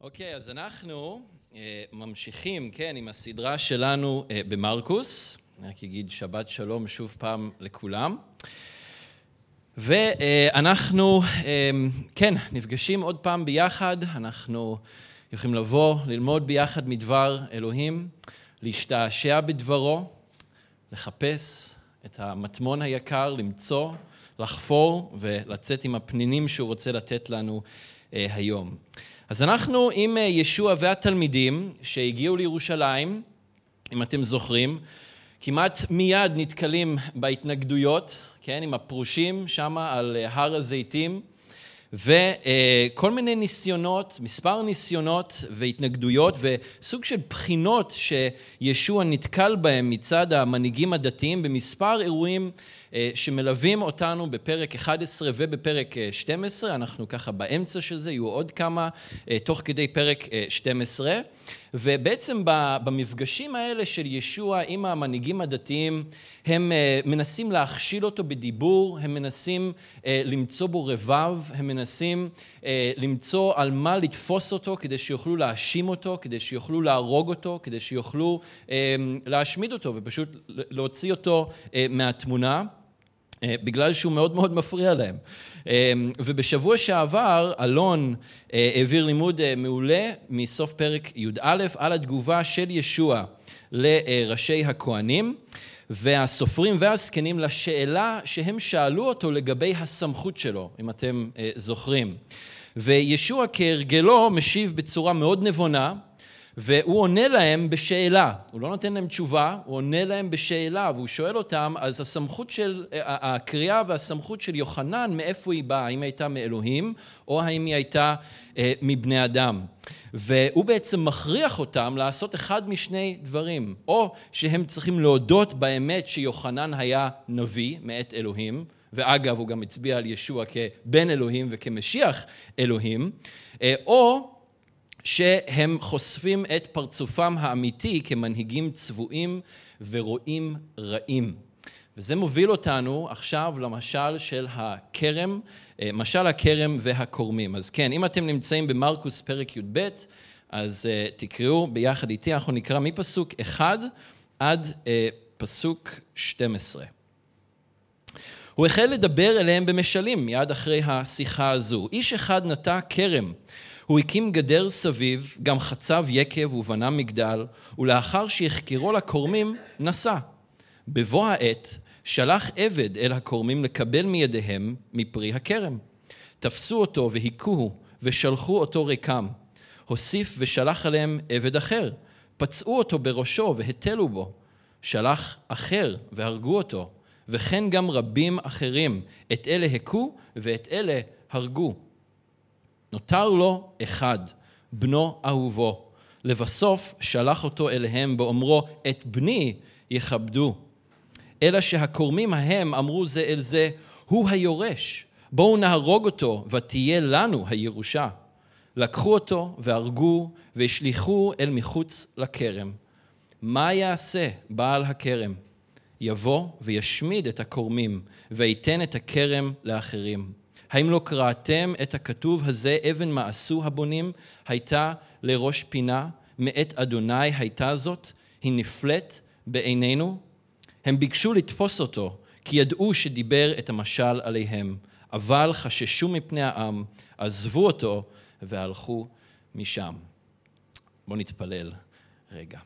אוקיי, אז אנחנו אה, ממשיכים, כן, עם הסדרה שלנו אה, במרקוס. אני רק אגיד שבת שלום שוב פעם לכולם. ואנחנו, אה, כן, נפגשים עוד פעם ביחד, אנחנו יכולים לבוא, ללמוד ביחד מדבר אלוהים, להשתעשע בדברו, לחפש את המטמון היקר, למצוא, לחפור ולצאת עם הפנינים שהוא רוצה לתת לנו היום. אז אנחנו עם ישוע והתלמידים שהגיעו לירושלים, אם אתם זוכרים, כמעט מיד נתקלים בהתנגדויות, כן, עם הפרושים שם על הר הזיתים, וכל מיני ניסיונות, מספר ניסיונות והתנגדויות וסוג של בחינות שישוע נתקל בהם מצד המנהיגים הדתיים במספר אירועים שמלווים אותנו בפרק 11 ובפרק 12, אנחנו ככה באמצע של זה, יהיו עוד כמה תוך כדי פרק 12. ובעצם במפגשים האלה של ישוע עם המנהיגים הדתיים, הם מנסים להכשיל אותו בדיבור, הם מנסים למצוא בו רבב, הם מנסים למצוא על מה לתפוס אותו כדי שיוכלו להאשים אותו, כדי שיוכלו להרוג אותו, כדי שיוכלו להשמיד אותו ופשוט להוציא אותו מהתמונה. בגלל שהוא מאוד מאוד מפריע להם. ובשבוע שעבר אלון העביר לימוד מעולה מסוף פרק י"א על התגובה של ישוע לראשי הכהנים והסופרים והזקנים לשאלה שהם שאלו אותו לגבי הסמכות שלו, אם אתם זוכרים. וישוע כהרגלו משיב בצורה מאוד נבונה והוא עונה להם בשאלה, הוא לא נותן להם תשובה, הוא עונה להם בשאלה והוא שואל אותם, אז הסמכות של, הקריאה והסמכות של יוחנן, מאיפה היא באה? האם היא הייתה מאלוהים או האם היא הייתה מבני אדם? והוא בעצם מכריח אותם לעשות אחד משני דברים, או שהם צריכים להודות באמת שיוחנן היה נביא מאת אלוהים, ואגב הוא גם הצביע על ישוע כבן אלוהים וכמשיח אלוהים, או שהם חושפים את פרצופם האמיתי כמנהיגים צבועים ורועים רעים. וזה מוביל אותנו עכשיו למשל של הכרם, משל הכרם והכורמים. אז כן, אם אתם נמצאים במרקוס פרק י"ב, אז תקראו ביחד איתי, אנחנו נקרא מפסוק 1 עד פסוק 12. הוא החל לדבר אליהם במשלים מיד אחרי השיחה הזו. איש אחד נטע כרם. הוא הקים גדר סביב, גם חצב יקב ובנה מגדל, ולאחר שיחקרו לכורמים, נסע. בבוא העת, שלח עבד אל הכורמים לקבל מידיהם מפרי הכרם. תפסו אותו והיכוהו, ושלחו אותו ריקם. הוסיף ושלח עליהם עבד אחר. פצעו אותו בראשו והטלו בו. שלח אחר והרגו אותו. וכן גם רבים אחרים. את אלה הכו ואת אלה הרגו. נותר לו אחד, בנו אהובו. לבסוף שלח אותו אליהם באומרו, את בני יכבדו. אלא שהכורמים ההם אמרו זה אל זה, הוא היורש, בואו נהרוג אותו ותהיה לנו הירושה. לקחו אותו והרגו והשליכו אל מחוץ לכרם. מה יעשה בעל הכרם? יבוא וישמיד את הכורמים וייתן את הכרם לאחרים. האם לא קראתם את הכתוב הזה, אבן מעשו הבונים, הייתה לראש פינה, מאת אדוני הייתה זאת, היא נפלאת בעינינו? הם ביקשו לתפוס אותו, כי ידעו שדיבר את המשל עליהם, אבל חששו מפני העם, עזבו אותו והלכו משם. בואו נתפלל רגע.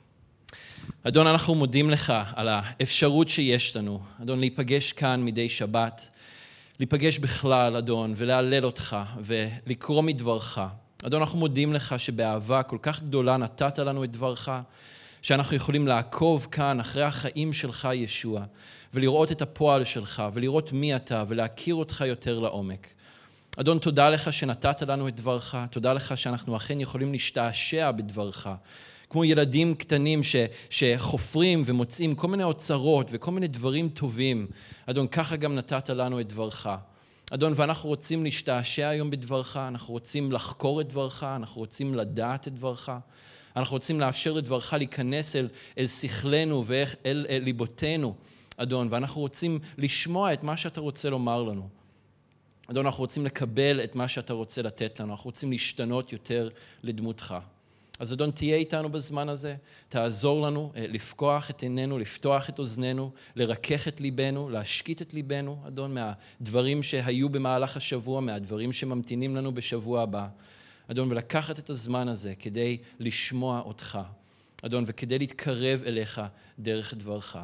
אדון, אנחנו מודים לך על האפשרות שיש לנו, אדון, להיפגש כאן מדי שבת. להיפגש בכלל, אדון, ולהלל אותך ולקרוא מדברך. אדון, אנחנו מודים לך שבאהבה כל כך גדולה נתת לנו את דברך, שאנחנו יכולים לעקוב כאן אחרי החיים שלך, ישוע, ולראות את הפועל שלך, ולראות מי אתה, ולהכיר אותך יותר לעומק. אדון, תודה לך שנתת לנו את דברך, תודה לך שאנחנו אכן יכולים להשתעשע בדברך. כמו ילדים קטנים ש, שחופרים ומוצאים כל מיני אוצרות וכל מיני דברים טובים. אדון, ככה גם נתת לנו את דברך. אדון, ואנחנו רוצים להשתעשע היום בדברך, אנחנו רוצים לחקור את דברך, אנחנו רוצים לדעת את דברך. אנחנו רוצים לאפשר לדברך להיכנס אל, אל שכלנו ואל אל, ליבותינו, אדון, ואנחנו רוצים לשמוע את מה שאתה רוצה לומר לנו. אדון, אנחנו רוצים לקבל את מה שאתה רוצה לתת לנו, אנחנו רוצים להשתנות יותר לדמותך. אז אדון, תהיה איתנו בזמן הזה, תעזור לנו אה, לפקוח את עינינו, לפתוח את אוזנינו, לרכך את ליבנו, להשקיט את ליבנו, אדון, מהדברים שהיו במהלך השבוע, מהדברים שממתינים לנו בשבוע הבא. אדון, ולקחת את הזמן הזה כדי לשמוע אותך, אדון, וכדי להתקרב אליך דרך דברך.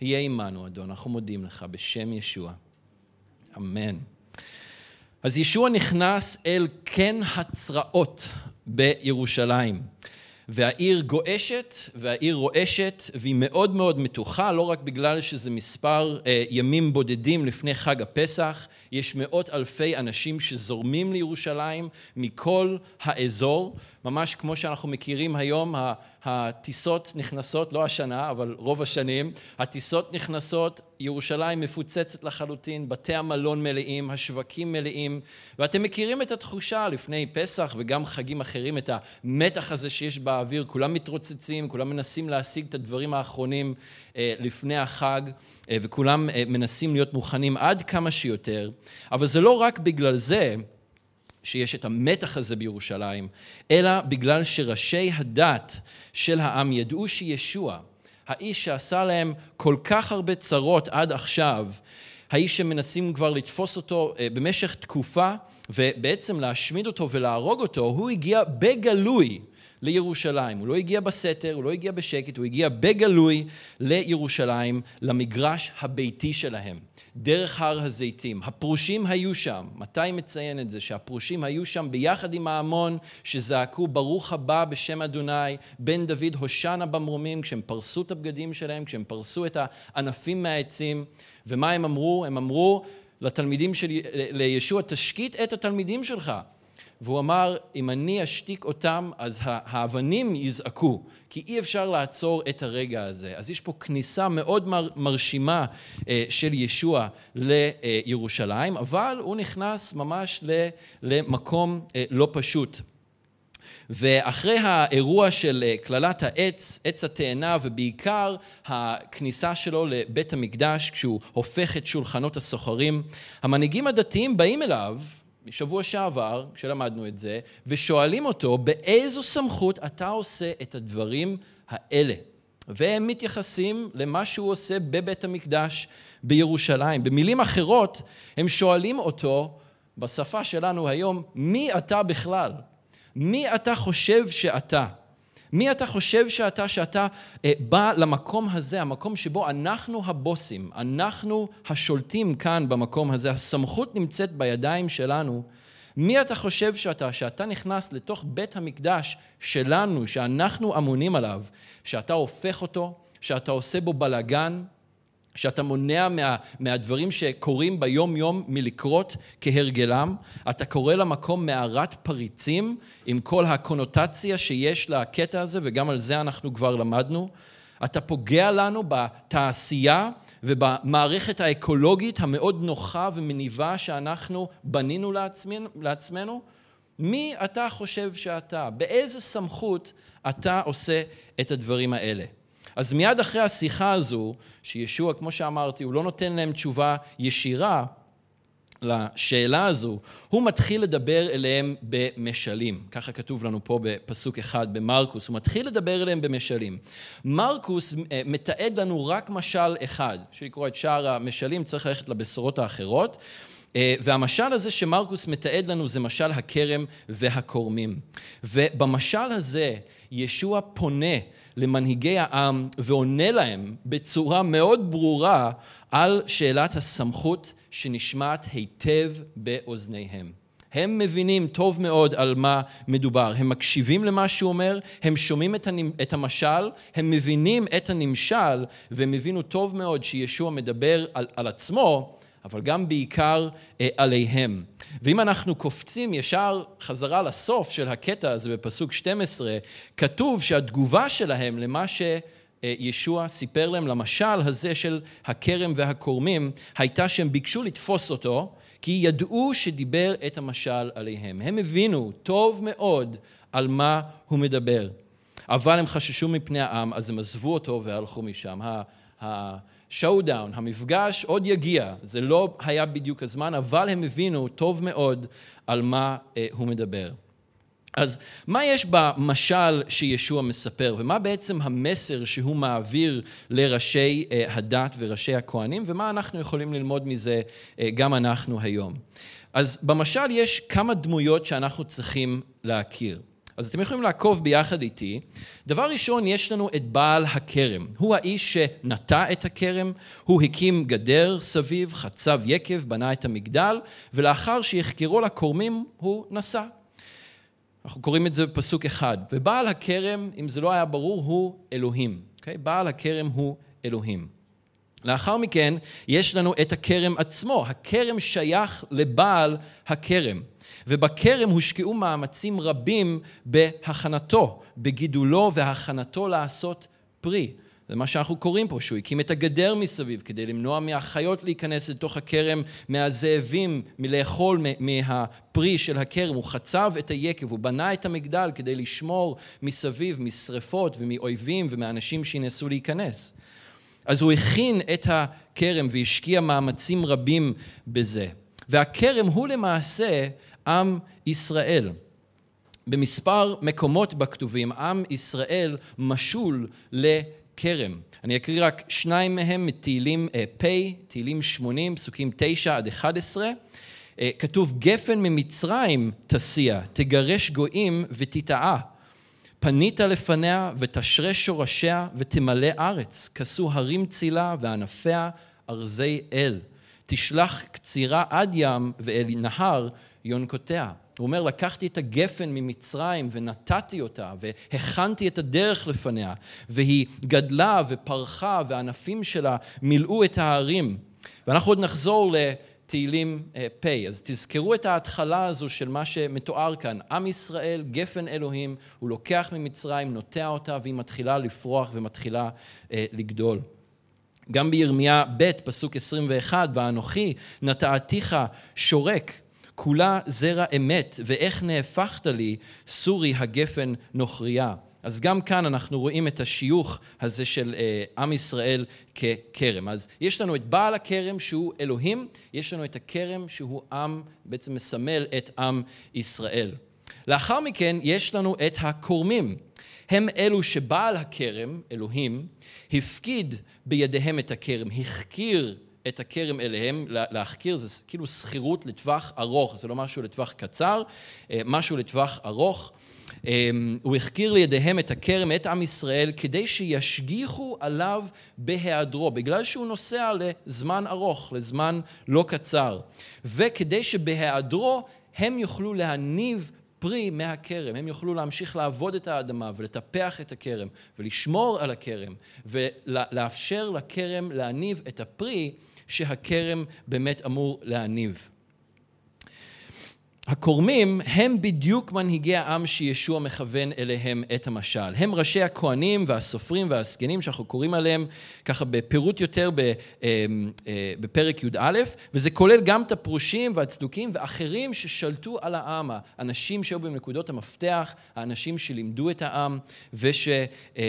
יהיה עמנו, אדון, אנחנו מודים לך בשם ישוע. אמן. אז ישוע נכנס אל קן הצרעות בירושלים. והעיר גועשת והעיר רועשת והיא מאוד מאוד מתוחה, לא רק בגלל שזה מספר אה, ימים בודדים לפני חג הפסח, יש מאות אלפי אנשים שזורמים לירושלים מכל האזור, ממש כמו שאנחנו מכירים היום, הטיסות נכנסות, לא השנה, אבל רוב השנים, הטיסות נכנסות, ירושלים מפוצצת לחלוטין, בתי המלון מלאים, השווקים מלאים, ואתם מכירים את התחושה לפני פסח וגם חגים אחרים, את המתח הזה שיש באוויר, כולם מתרוצצים, כולם מנסים להשיג את הדברים האחרונים אה, לפני החג, אה, וכולם אה, מנסים להיות מוכנים עד כמה שיותר, אבל זה לא רק בגלל זה, שיש את המתח הזה בירושלים, אלא בגלל שראשי הדת של העם ידעו שישוע, האיש שעשה להם כל כך הרבה צרות עד עכשיו, האיש שמנסים כבר לתפוס אותו אה, במשך תקופה ובעצם להשמיד אותו ולהרוג אותו, הוא הגיע בגלוי לירושלים. הוא לא הגיע בסתר, הוא לא הגיע בשקט, הוא הגיע בגלוי לירושלים, למגרש הביתי שלהם. דרך הר הזיתים. הפרושים היו שם. מתי מציין את זה? שהפרושים היו שם ביחד עם ההמון שזעקו ברוך הבא בשם אדוני, בן דוד הושענה במרומים, כשהם פרסו את הבגדים שלהם, כשהם פרסו את הענפים מהעצים. ומה הם אמרו? הם אמרו לתלמידים של... לישוע, תשקיט את התלמידים שלך. והוא אמר, אם אני אשתיק אותם, אז האבנים יזעקו, כי אי אפשר לעצור את הרגע הזה. אז יש פה כניסה מאוד מרשימה אה, של ישוע לירושלים, אבל הוא נכנס ממש למקום אה, לא פשוט. ואחרי האירוע של אה, קללת העץ, עץ התאנה, ובעיקר הכניסה שלו לבית המקדש, כשהוא הופך את שולחנות הסוחרים, המנהיגים הדתיים באים אליו, משבוע שעבר, כשלמדנו את זה, ושואלים אותו, באיזו סמכות אתה עושה את הדברים האלה? והם מתייחסים למה שהוא עושה בבית המקדש בירושלים. במילים אחרות, הם שואלים אותו, בשפה שלנו היום, מי אתה בכלל? מי אתה חושב שאתה? מי אתה חושב שאתה, שאתה אה, בא למקום הזה, המקום שבו אנחנו הבוסים, אנחנו השולטים כאן במקום הזה, הסמכות נמצאת בידיים שלנו. מי אתה חושב שאתה, שאתה נכנס לתוך בית המקדש שלנו, שאנחנו אמונים עליו, שאתה הופך אותו, שאתה עושה בו בלגן, שאתה מונע מה, מהדברים שקורים ביום-יום מלקרות כהרגלם. אתה קורא למקום מערת פריצים, עם כל הקונוטציה שיש לקטע הזה, וגם על זה אנחנו כבר למדנו. אתה פוגע לנו בתעשייה ובמערכת האקולוגית המאוד נוחה ומניבה שאנחנו בנינו לעצמנו. לעצמנו. מי אתה חושב שאתה? באיזה סמכות אתה עושה את הדברים האלה? אז מיד אחרי השיחה הזו, שישוע, כמו שאמרתי, הוא לא נותן להם תשובה ישירה לשאלה הזו, הוא מתחיל לדבר אליהם במשלים. ככה כתוב לנו פה בפסוק אחד במרקוס, הוא מתחיל לדבר אליהם במשלים. מרקוס אה, מתעד לנו רק משל אחד. בשביל לקרוא את שאר המשלים צריך ללכת לבשורות האחרות. אה, והמשל הזה שמרקוס מתעד לנו זה משל הכרם והכורמים. ובמשל הזה ישוע פונה למנהיגי העם ועונה להם בצורה מאוד ברורה על שאלת הסמכות שנשמעת היטב באוזניהם. הם מבינים טוב מאוד על מה מדובר, הם מקשיבים למה שהוא אומר, הם שומעים את המשל, הם מבינים את הנמשל, והם הבינו טוב מאוד שישוע מדבר על, על עצמו, אבל גם בעיקר אה, עליהם. ואם אנחנו קופצים ישר חזרה לסוף של הקטע הזה בפסוק 12, כתוב שהתגובה שלהם למה שישוע סיפר להם, למשל הזה של הכרם והכורמים, הייתה שהם ביקשו לתפוס אותו, כי ידעו שדיבר את המשל עליהם. הם הבינו טוב מאוד על מה הוא מדבר. אבל הם חששו מפני העם, אז הם עזבו אותו והלכו משם. Showdown, המפגש עוד יגיע, זה לא היה בדיוק הזמן, אבל הם הבינו טוב מאוד על מה אה, הוא מדבר. אז מה יש במשל שישוע מספר, ומה בעצם המסר שהוא מעביר לראשי אה, הדת וראשי הכהנים, ומה אנחנו יכולים ללמוד מזה אה, גם אנחנו היום. אז במשל יש כמה דמויות שאנחנו צריכים להכיר. אז אתם יכולים לעקוב ביחד איתי. דבר ראשון, יש לנו את בעל הכרם. הוא האיש שנטע את הכרם, הוא הקים גדר סביב, חצב יקב, בנה את המגדל, ולאחר שיחקרו לכורמים, הוא נסע. אנחנו קוראים את זה בפסוק אחד. ובעל הכרם, אם זה לא היה ברור, הוא אלוהים. Okay? אוקיי? בעל הכרם הוא אלוהים. לאחר מכן, יש לנו את הכרם עצמו. הכרם שייך לבעל הכרם. ובכרם הושקעו מאמצים רבים בהכנתו, בגידולו והכנתו לעשות פרי. זה מה שאנחנו קוראים פה, שהוא הקים את הגדר מסביב כדי למנוע מהחיות להיכנס לתוך הכרם, מהזאבים, מלאכול מהפרי של הכרם. הוא חצב את היקב, הוא בנה את המגדל כדי לשמור מסביב משרפות ומאויבים ומאנשים שינסו להיכנס. אז הוא הכין את הכרם והשקיע מאמצים רבים בזה. והכרם הוא למעשה עם ישראל. במספר מקומות בכתובים, עם ישראל משול לכרם. אני אקריא רק שניים מהם מתהילים אה, פ', תהילים 80, פסוקים 9 עד 11. אה, כתוב, גפן ממצרים תסיע, תגרש גויים ותטעה. פנית לפניה ותשרה שורשיה ותמלא ארץ, כסו הרים צילה וענפיה ארזי אל. תשלח קצירה עד ים ואל נהר יונקותיה. הוא אומר, לקחתי את הגפן ממצרים ונתתי אותה והכנתי את הדרך לפניה, והיא גדלה ופרחה והענפים שלה מילאו את ההרים. ואנחנו עוד נחזור לתהילים אה, פ', אז תזכרו את ההתחלה הזו של מה שמתואר כאן. עם ישראל, גפן אלוהים, הוא לוקח ממצרים, נוטע אותה, והיא מתחילה לפרוח ומתחילה אה, לגדול. גם בירמיה ב', פסוק 21, ואנוכי נטעתיך שורק כולה זרע אמת, ואיך נהפכת לי, סורי הגפן נוכריה. אז גם כאן אנחנו רואים את השיוך הזה של אה, עם ישראל ככרם. אז יש לנו את בעל הכרם שהוא אלוהים, יש לנו את הכרם שהוא עם, בעצם מסמל את עם ישראל. לאחר מכן יש לנו את הכורמים. הם אלו שבעל הכרם, אלוהים, הפקיד בידיהם את הכרם, החכיר את הכרם אליהם, להחכיר זה כאילו שכירות לטווח ארוך, זה לא משהו לטווח קצר, אה, משהו לטווח ארוך. אה, הוא החכיר לידיהם את הכרם, את עם ישראל, כדי שישגיחו עליו בהיעדרו, בגלל שהוא נוסע לזמן ארוך, לזמן לא קצר, וכדי שבהיעדרו הם יוכלו להניב פרי מהכרם. הם יוכלו להמשיך לעבוד את האדמה ולטפח את הכרם ולשמור על הכרם ולאפשר לכרם להניב את הפרי שהכרם באמת אמור להניב. הכורמים הם בדיוק מנהיגי העם שישוע מכוון אליהם את המשל. הם ראשי הכהנים והסופרים והזקנים שאנחנו קוראים עליהם ככה בפירוט יותר אה, אה, בפרק י"א, וזה כולל גם את הפרושים והצדוקים ואחרים ששלטו על העם, האנשים שהיו בנקודות המפתח, האנשים שלימדו את העם ושיכלו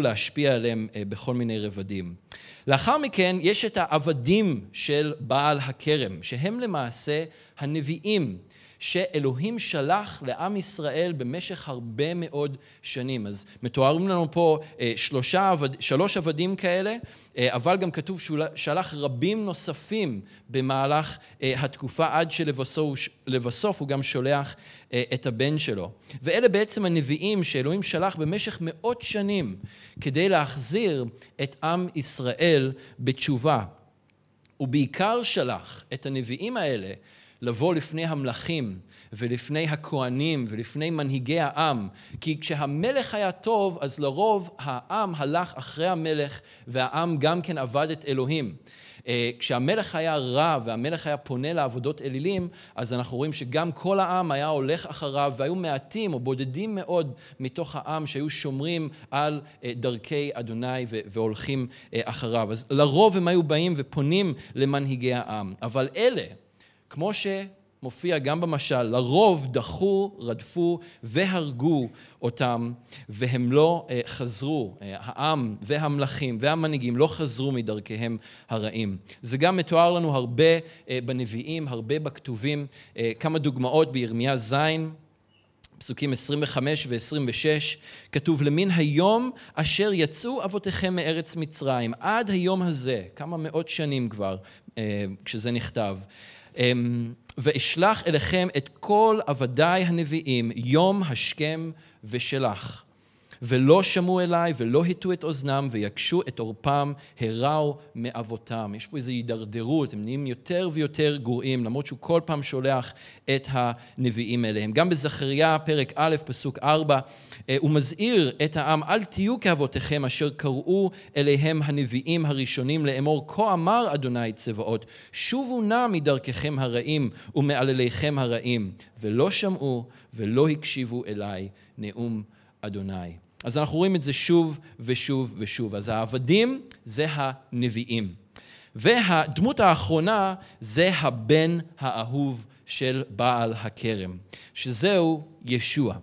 להשפיע עליהם אה, בכל מיני רבדים. לאחר מכן יש את העבדים של בעל הכרם, שהם למעשה הנביאים שאלוהים שלח לעם ישראל במשך הרבה מאוד שנים. אז מתוארים לנו פה אה, שלושה, שלוש עבדים כאלה, אה, אבל גם כתוב שהוא שלח רבים נוספים במהלך אה, התקופה עד שלבסוף הוא גם שולח את הבן שלו. ואלה בעצם הנביאים שאלוהים שלח במשך מאות שנים כדי להחזיר את עם ישראל בתשובה. הוא בעיקר שלח את הנביאים האלה לבוא לפני המלכים ולפני הכהנים ולפני מנהיגי העם. כי כשהמלך היה טוב, אז לרוב העם הלך אחרי המלך והעם גם כן עבד את אלוהים. אה, כשהמלך היה רע והמלך היה פונה לעבודות אלילים, אז אנחנו רואים שגם כל העם היה הולך אחריו, והיו מעטים או בודדים מאוד מתוך העם שהיו שומרים על אה, דרכי אדוני והולכים אה, אחריו. אז לרוב הם היו באים ופונים למנהיגי העם. אבל אלה, כמו מופיע גם במשל, לרוב דחו, רדפו והרגו אותם, והם לא uh, חזרו, uh, העם והמלכים והמנהיגים לא חזרו מדרכיהם הרעים. זה גם מתואר לנו הרבה uh, בנביאים, הרבה בכתובים, כמה דוגמאות בירמיה ז', פסוקים 25 ו-26, כתוב למן היום אשר יצאו אבותיכם מארץ מצרים, עד היום הזה, כמה מאות שנים כבר, כשזה נכתב. אמ, ואשלח אליכם את כל עבדיי הנביאים יום השכם ושלח. ולא שמעו אליי ולא הטו את אוזנם ויקשו את עורפם, הראו מאבותם. יש פה איזו הידרדרות, הם נהיים יותר ויותר גרועים, למרות שהוא כל פעם שולח את הנביאים אליהם. גם בזכריה, פרק א', פסוק 4, אה, הוא מזהיר את העם, אל תהיו כאבותיכם אשר קראו אליהם הנביאים הראשונים לאמור, כה אמר אדוני צבאות, שובו נא מדרככם הרעים ומעלליכם הרעים, ולא שמעו ולא הקשיבו אליי נאום אדוני. אז אנחנו רואים את זה שוב ושוב ושוב. אז העבדים זה הנביאים. והדמות האחרונה זה הבן האהוב של בעל הכרם, שזהו ישוע.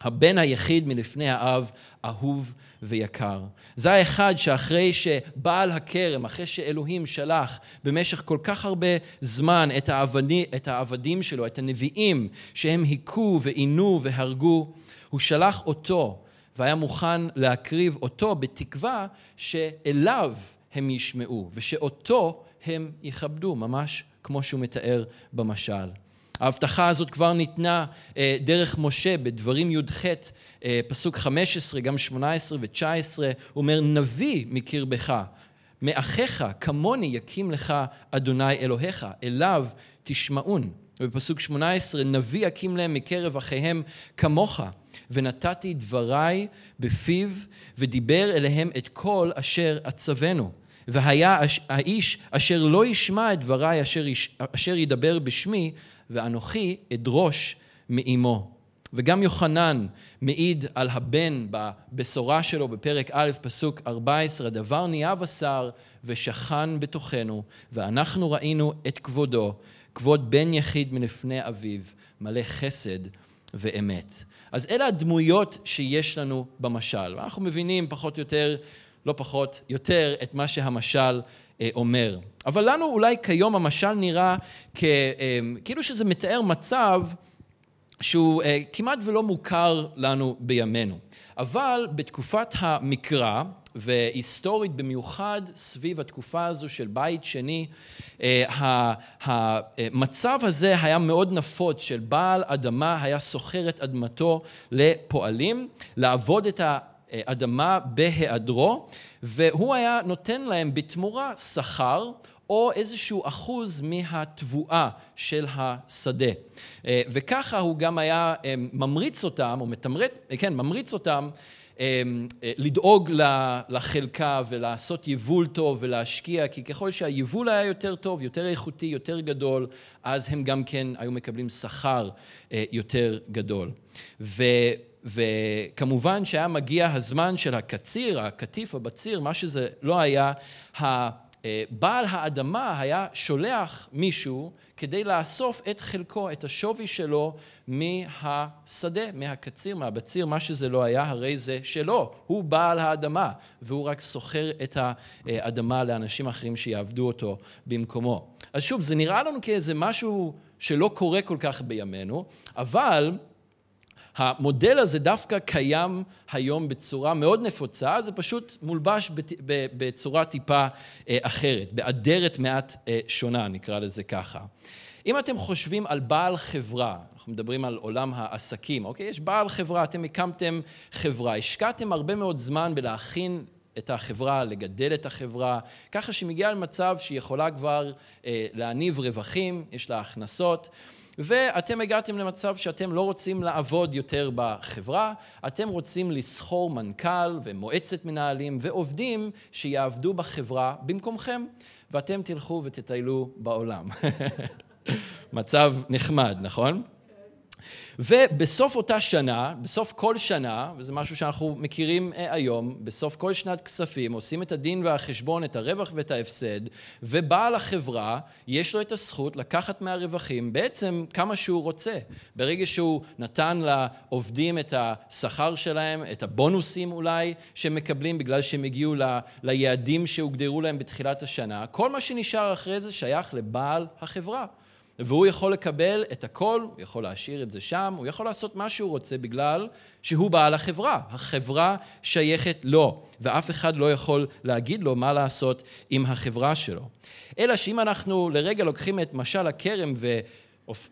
הבן היחיד מלפני האב, אהוב ויקר. זה האחד שאחרי שבעל הכרם, אחרי שאלוהים שלח במשך כל כך הרבה זמן את, העבדי, את העבדים שלו, את הנביאים, שהם היכו ועינו והרגו, הוא שלח אותו והיה מוכן להקריב אותו בתקווה שאליו הם ישמעו ושאותו הם יכבדו, ממש כמו שהוא מתאר במשל. ההבטחה הזאת כבר ניתנה אה, דרך משה בדברים י"ח, אה, פסוק 15, גם 18 ו-19, הוא אומר, נביא מקרבך, מאחיך כמוני יקים לך אדוני אלוהיך, אליו תשמעון. ובפסוק 18, נביא יקים להם מקרב אחיהם כמוך. ונתתי דבריי בפיו, ודיבר אליהם את כל אשר אצוונו. והיה האיש אשר לא ישמע את דבריי אשר, אשר ידבר בשמי, ואנוכי אדרוש מאמו. וגם יוחנן מעיד על הבן בבשורה שלו בפרק א', פסוק 14, הדבר נהיה בשר ושכן בתוכנו, ואנחנו ראינו את כבודו, כבוד בן יחיד מלפני אביו, מלא חסד ואמת. אז אלה הדמויות שיש לנו במשל. אנחנו מבינים פחות או יותר, לא פחות, יותר את מה שהמשל אה, אומר. אבל לנו אולי כיום המשל נראה כ, אה, כאילו שזה מתאר מצב שהוא אה, כמעט ולא מוכר לנו בימינו. אבל בתקופת המקרא, והיסטורית במיוחד סביב התקופה הזו של בית שני, אה, המצב הזה היה מאוד נפוץ של בעל אדמה היה שוכר את אדמתו לפועלים, לעבוד את האדמה בהיעדרו, והוא היה נותן להם בתמורה שכר או איזשהו אחוז מהתבואה של השדה. אה, וככה הוא גם היה אה, ממריץ אותם, או מתמרץ, כן, ממריץ אותם אה, לדאוג לחלקה ולעשות יבול טוב ולהשקיע, כי ככל שהיבול היה יותר טוב, יותר איכותי, יותר גדול, אז הם גם כן היו מקבלים שכר אה, יותר גדול. ו... וכמובן שהיה מגיע הזמן של הקציר, הקטיף, הבציר, מה שזה לא היה, בעל האדמה היה שולח מישהו כדי לאסוף את חלקו, את השווי שלו מהשדה, מהקציר, מהבציר, מה שזה לא היה, הרי זה שלו, הוא בעל האדמה, והוא רק סוחר את האדמה לאנשים אחרים שיעבדו אותו במקומו. אז שוב, זה נראה לנו כאיזה משהו שלא קורה כל כך בימינו, אבל המודל הזה דווקא קיים היום בצורה מאוד נפוצה, זה פשוט מולבש בצורה טיפה אה, אחרת, באדרת מעט אה, שונה, נקרא לזה ככה. אם אתם חושבים על בעל חברה, אנחנו מדברים על עולם העסקים, אוקיי? יש בעל חברה, אתם הקמתם חברה, השקעתם הרבה מאוד זמן בלהכין את החברה, לגדל את החברה, ככה שהיא מגיעה למצב שהיא יכולה כבר אה, להניב רווחים, יש לה הכנסות. ואתם הגעתם למצב שאתם לא רוצים לעבוד יותר בחברה, אתם רוצים לסחור מנכ"ל ומועצת מנהלים ועובדים שיעבדו בחברה במקומכם, ואתם תלכו ותטיילו בעולם. מצב נחמד, נכון? ובסוף אותה שנה, בסוף כל שנה, וזה משהו שאנחנו מכירים אה, היום, בסוף כל שנת כספים עושים את הדין והחשבון, את הרווח ואת ההפסד, ובעל החברה, יש לו את הזכות לקחת מהרווחים בעצם כמה שהוא רוצה. ברגע שהוא נתן לעובדים את השכר שלהם, את הבונוסים אולי שהם מקבלים בגלל שהם הגיעו ל, ליעדים שהוגדרו להם בתחילת השנה, כל מה שנשאר אחרי זה שייך לבעל החברה. והוא יכול לקבל את הכל, הוא יכול להשאיר את זה שם, הוא יכול לעשות מה שהוא רוצה בגלל שהוא בעל החברה. החברה שייכת לו, ואף אחד לא יכול להגיד לו מה לעשות עם החברה שלו. אלא שאם אנחנו לרגע לוקחים את משל הכרם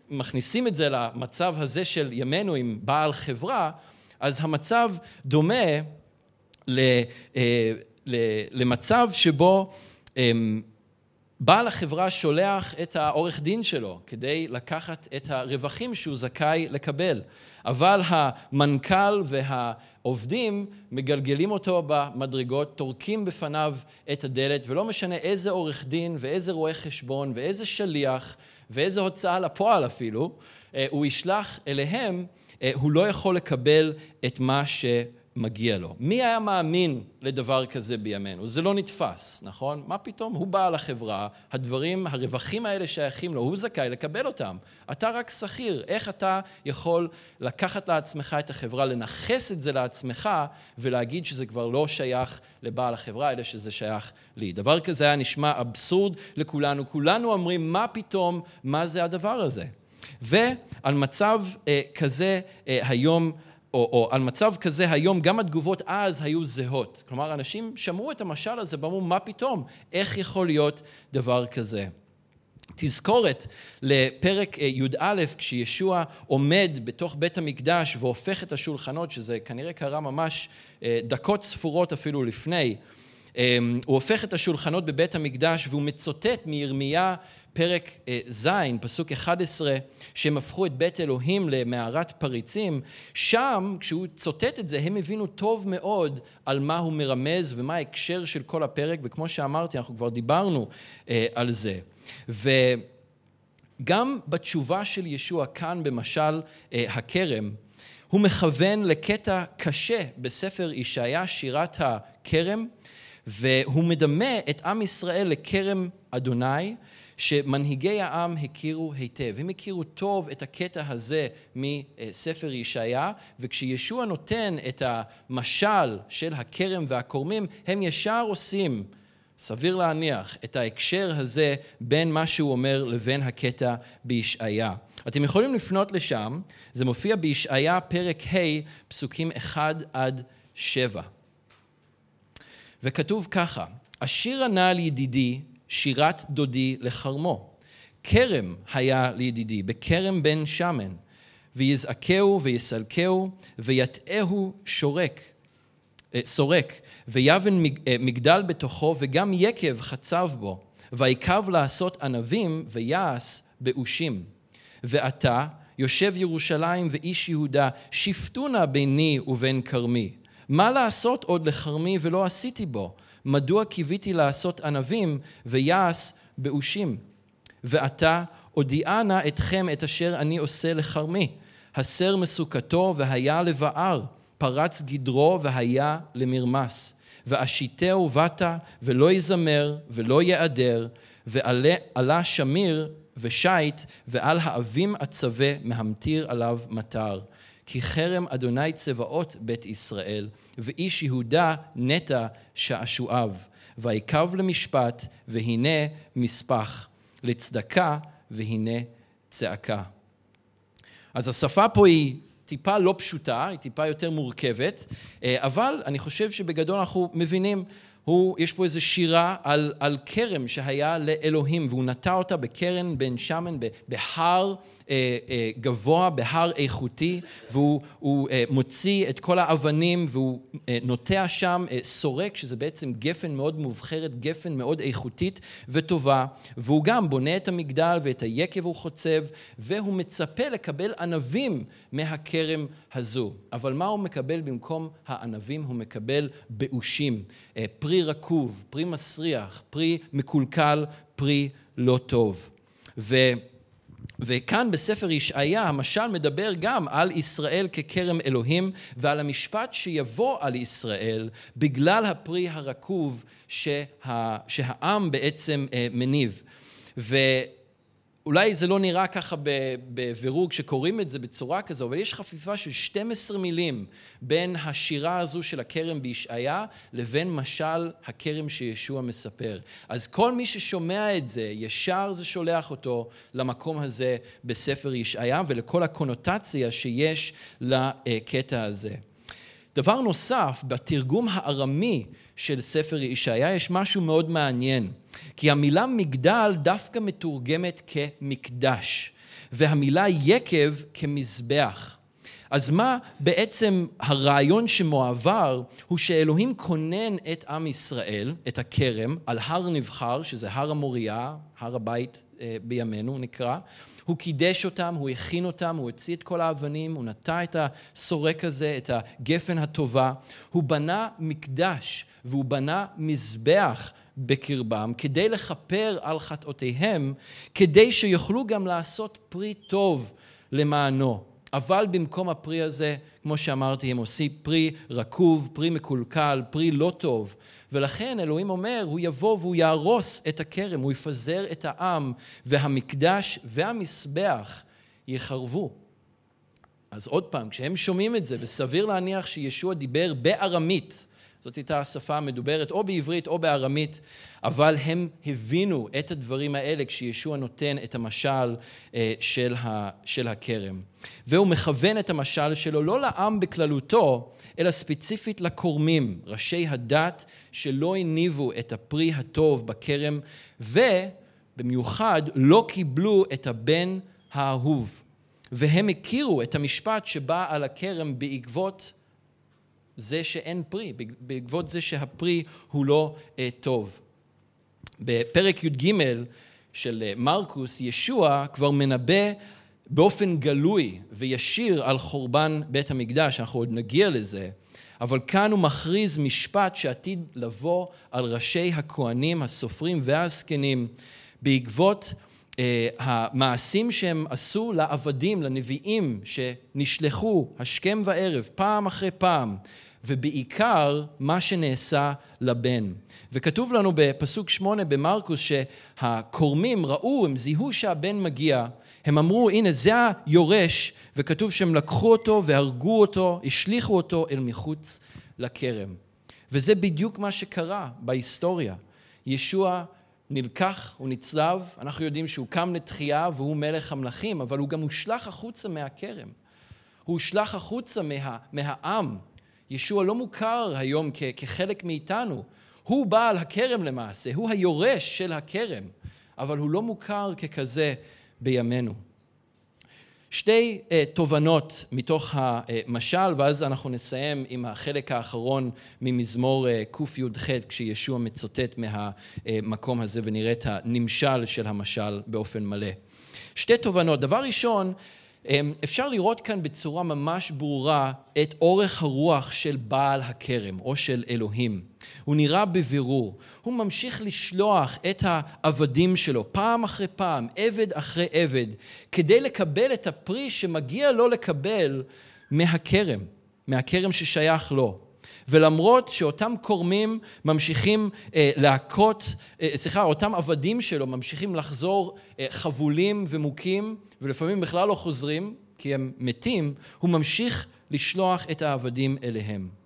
ומכניסים את זה למצב הזה של ימינו עם בעל חברה, אז המצב דומה אה, למצב שבו אמ, בעל החברה שולח את העורך דין שלו כדי לקחת את הרווחים שהוא זכאי לקבל, אבל המנכ"ל והעובדים מגלגלים אותו במדרגות, טורקים בפניו את הדלת, ולא משנה איזה עורך דין ואיזה רואה חשבון ואיזה שליח ואיזה הוצאה לפועל אפילו, אה, הוא ישלח אליהם, אה, הוא לא יכול לקבל את מה ש... מגיע לו. מי היה מאמין לדבר כזה בימינו? זה לא נתפס, נכון? מה פתאום? הוא בעל החברה, הדברים, הרווחים האלה שייכים לו, הוא זכאי לקבל אותם. אתה רק שכיר, איך אתה יכול לקחת לעצמך את החברה, לנכס את זה לעצמך ולהגיד שזה כבר לא שייך לבעל החברה, אלא שזה שייך לי. דבר כזה היה נשמע אבסורד לכולנו. כולנו אומרים, מה פתאום, מה זה הדבר הזה? ועל מצב אה, כזה אה, היום או, או על מצב כזה היום, גם התגובות אז היו זהות. כלומר, אנשים שמעו את המשל הזה ואמרו, מה פתאום? איך יכול להיות דבר כזה? תזכורת לפרק אה, י"א, כשישוע עומד בתוך בית המקדש והופך את השולחנות, שזה כנראה קרה ממש אה, דקות ספורות אפילו לפני, הוא הופך את השולחנות בבית המקדש והוא מצוטט מירמיה פרק אה, ז', פסוק 11, שהם הפכו את בית אלוהים למערת פריצים, שם, כשהוא צוטט את זה, הם הבינו טוב מאוד על מה הוא מרמז ומה ההקשר של כל הפרק, וכמו שאמרתי, אנחנו כבר דיברנו אה, על זה. וגם בתשובה של ישוע כאן במשל אה, הכרם, הוא מכוון לקטע קשה בספר ישעיה, שירת הכרם, והוא מדמה את עם ישראל לכרם אדוני, שמנהיגי העם הכירו היטב. הם הכירו טוב את הקטע הזה מספר ישעיה, וכשישוע נותן את המשל של הכרם והכורמים, הם ישר עושים, סביר להניח, את ההקשר הזה בין מה שהוא אומר לבין הקטע בישעיה. אתם יכולים לפנות לשם, זה מופיע בישעיה פרק ה', פסוקים 1 עד 7. וכתוב ככה, השיר נא לידידי שירת דודי לחרמו. כרם היה לידידי, בכרם בן שמן, ויזעקהו ויסלקהו, ויטעהו שורק, אה, סורק, ויבן אה, מגדל בתוכו, וגם יקב חצב בו, ויקב לעשות ענבים, ויעש באושים. ועתה, יושב ירושלים ואיש יהודה, שפטו נא ביני ובין כרמי. מה לעשות עוד לכרמי ולא עשיתי בו? מדוע קיוויתי לעשות ענבים ויעש באושים? ועתה הודיעה נא אתכם את אשר אני עושה לכרמי. הסר מסוכתו והיה לבער, פרץ גדרו והיה למרמס. ואשיתהו בתה ולא יזמר ולא יעדר, ועלה שמיר ושייט, ועל האבים אצווה מהמטיר עליו מטר. כי חרם אדוני צבאות בית ישראל, ואיש יהודה נטע שעשועיו. ויקב למשפט, והנה מספח, לצדקה, והנה צעקה. אז השפה פה היא טיפה לא פשוטה, היא טיפה יותר מורכבת, אה, אבל אני חושב שבגדול אנחנו מבינים הוא, יש פה איזו שירה על, על כרם שהיה לאלוהים, והוא נטע אותה בקרן בן שמן, בהר אה, אה, גבוה, בהר איכותי, והוא אה, מוציא את כל האבנים והוא אה, נוטע שם אה, סורק, שזה בעצם גפן מאוד מובחרת, גפן מאוד איכותית וטובה, והוא גם בונה את המגדל ואת היקב הוא חוצב, והוא מצפה לקבל ענבים מהכרם הזו. אבל מה הוא מקבל במקום הענבים? הוא מקבל באושים, אה, פרי רקוב, פרי מסריח, פרי מקולקל, פרי לא טוב. ו... וכאן בספר ישעיה המשל מדבר גם על ישראל ככרם אלוהים ועל המשפט שיבוא על ישראל בגלל הפרי הרקוב שה, שהעם בעצם אה, מניב. ו... אולי זה לא נראה ככה בבירור כשקוראים את זה בצורה כזו, אבל יש חפיפה של 12 מילים בין השירה הזו של הכרם בישעיה לבין משל הכרם שישוע מספר. אז כל מי ששומע את זה, ישר זה שולח אותו למקום הזה בספר ישעיה ולכל הקונוטציה שיש לקטע הזה. דבר נוסף, בתרגום הארמי של ספר ישעיה יש משהו מאוד מעניין, כי המילה מגדל דווקא מתורגמת כמקדש, והמילה יקב כמזבח. אז מה בעצם הרעיון שמועבר הוא שאלוהים כונן את עם ישראל, את הכרם, על הר נבחר, שזה הר המוריה, הר הבית אה, בימינו נקרא, הוא קידש אותם, הוא הכין אותם, הוא הוציא את כל האבנים, הוא נטע את הסורק הזה, את הגפן הטובה, הוא בנה מקדש והוא בנה מזבח בקרבם כדי לכפר על חטאותיהם, כדי שיוכלו גם לעשות פרי טוב למענו. אבל במקום הפרי הזה, כמו שאמרתי, הם עושים פרי רקוב, פרי מקולקל, פרי לא טוב. ולכן אלוהים אומר, הוא יבוא והוא יהרוס את הכרם, הוא יפזר את העם, והמקדש והמזבח יחרבו. אז עוד פעם, כשהם שומעים את זה, וסביר להניח שישוע דיבר בארמית, זאת הייתה השפה המדוברת או בעברית או בארמית, אבל הם הבינו את הדברים האלה כשישוע נותן את המשל אה, של, ה, של הכרם. והוא מכוון את המשל שלו לא לעם בכללותו, אלא ספציפית לקורמים, ראשי הדת שלא הניבו את הפרי הטוב בכרם, ובמיוחד לא קיבלו את הבן האהוב. והם הכירו את המשפט שבא על הכרם בעקבות זה שאין פרי, בעקבות זה שהפרי הוא לא אה, טוב. בפרק י"ג של אה, מרקוס, ישוע כבר מנבא באופן גלוי וישיר על חורבן בית המקדש, אנחנו עוד נגיע לזה, אבל כאן הוא מכריז משפט שעתיד לבוא על ראשי הכהנים, הסופרים והזקנים, בעקבות המעשים שהם עשו לעבדים, לנביאים, שנשלחו השכם וערב, פעם אחרי פעם, ובעיקר מה שנעשה לבן. וכתוב לנו בפסוק שמונה במרקוס שהקורמים ראו, הם זיהו שהבן מגיע, הם אמרו הנה זה היורש, וכתוב שהם לקחו אותו והרגו אותו, השליכו אותו אל מחוץ לכרם. וזה בדיוק מה שקרה בהיסטוריה. ישוע נלקח, הוא נצלב, אנחנו יודעים שהוא קם לתחייה והוא מלך המלכים, אבל הוא גם הושלך החוצה מהכרם. הוא הושלך החוצה מה, מהעם. ישוע לא מוכר היום כ, כחלק מאיתנו. הוא בעל הכרם למעשה, הוא היורש של הכרם, אבל הוא לא מוכר ככזה בימינו. שתי uh, תובנות מתוך המשל, ואז אנחנו נסיים עם החלק האחרון ממזמור uh, קי"ח, כשישוע מצוטט מהמקום הזה ונראה את הנמשל של המשל באופן מלא. שתי תובנות. דבר ראשון, אמ, אפשר לראות כאן בצורה ממש ברורה את אורך הרוח של בעל הכרם, או של אלוהים. הוא נראה בבירור. הוא ממשיך לשלוח את העבדים שלו פעם אחרי פעם, עבד אחרי עבד, כדי לקבל את הפרי שמגיע לו לקבל מהכרם, מהכרם ששייך לו. ולמרות שאותם כורמים ממשיכים אה, להכות, אה, סליחה, אותם עבדים שלו ממשיכים לחזור אה, חבולים ומוכים, ולפעמים בכלל לא חוזרים, כי הם מתים, הוא ממשיך לשלוח את העבדים אליהם.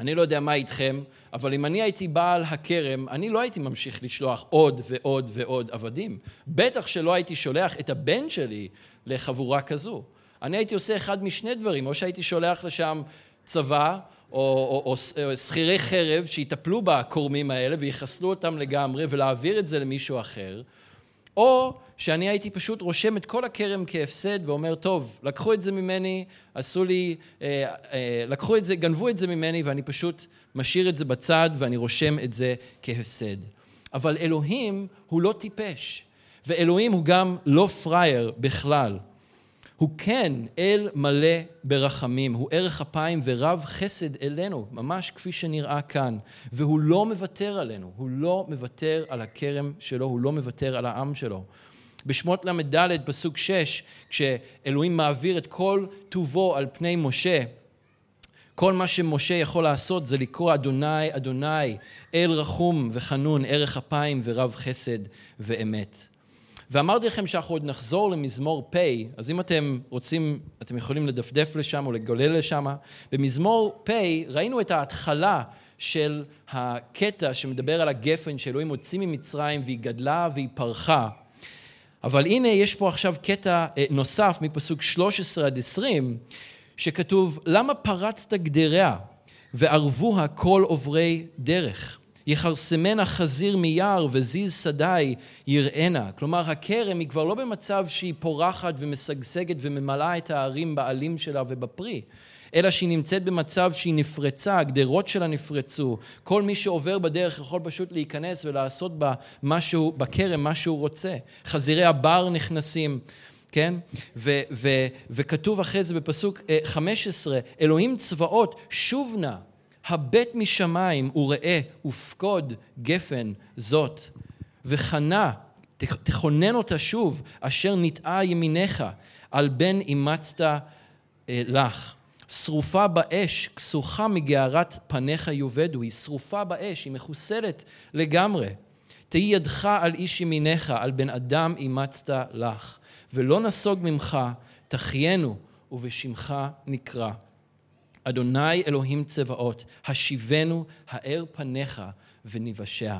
אני לא יודע מה איתכם, אבל אם אני הייתי בעל הכרם, אני לא הייתי ממשיך לשלוח עוד ועוד ועוד עבדים. בטח שלא הייתי שולח את הבן שלי לחבורה כזו. אני הייתי עושה אחד משני דברים, או שהייתי שולח לשם צבא, או, או, או, או שכירי חרב שיטפלו בכורמים האלה ויחסלו אותם לגמרי ולהעביר את זה למישהו אחר, או שאני הייתי פשוט רושם את כל הכרם כהפסד ואומר, טוב, לקחו את זה ממני, עשו לי, אה, אה, לקחו את זה, גנבו את זה ממני ואני פשוט משאיר את זה בצד ואני רושם את זה כהפסד. אבל אלוהים הוא לא טיפש, ואלוהים הוא גם לא פראייר בכלל. הוא כן אל מלא ברחמים, הוא ערך אפיים ורב חסד אלינו, ממש כפי שנראה כאן, והוא לא מוותר עלינו, הוא לא מוותר על הכרם שלו, הוא לא מוותר על העם שלו. בשמות ל"ד, פסוק 6, כשאלוהים מעביר את כל טובו על פני משה, כל מה שמשה יכול לעשות זה לקרוא אדוני, אדוני, אל רחום וחנון, ערך אפיים ורב חסד ואמת. ואמרתי לכם שאנחנו עוד נחזור למזמור פ', אז אם אתם רוצים, אתם יכולים לדפדף לשם או לגולל לשם. במזמור פ' ראינו את ההתחלה של הקטע שמדבר על הגפן שאלוהים הוציא ממצרים והיא גדלה והיא פרחה. אבל הנה יש פה עכשיו קטע אה, נוסף מפסוק 13 עד 20, שכתוב, למה פרצת גדריה וערבוה כל עוברי דרך? יכרסמנה חזיר מיער וזיז שדי יראנה. כלומר, הכרם היא כבר לא במצב שהיא פורחת ומשגשגת וממלאה את הערים בעלים שלה ובפרי, אלא שהיא נמצאת במצב שהיא נפרצה, הגדרות שלה נפרצו. כל מי שעובר בדרך יכול פשוט להיכנס ולעשות בה משהו, בכרם מה שהוא רוצה. חזירי הבר נכנסים. כן? ו- ו- וכתוב אחרי זה בפסוק 15, אה, אלוהים צבאות, שוב נא, הבט משמיים וראה ופקוד גפן זאת, וחנה, תכונן אותה שוב, אשר נטעה ימיניך, על בן אימצת אה, לך. שרופה באש, כסוחה מגערת פניך יאבדו, היא שרופה באש, היא מחוסלת לגמרי. תהי ידך על איש ימיניך, על בן אדם אימצת לך. ולא נסוג ממך, תחיינו, ובשמך נקרא. אדוני אלוהים צבאות, השיבנו האר פניך וניוושע.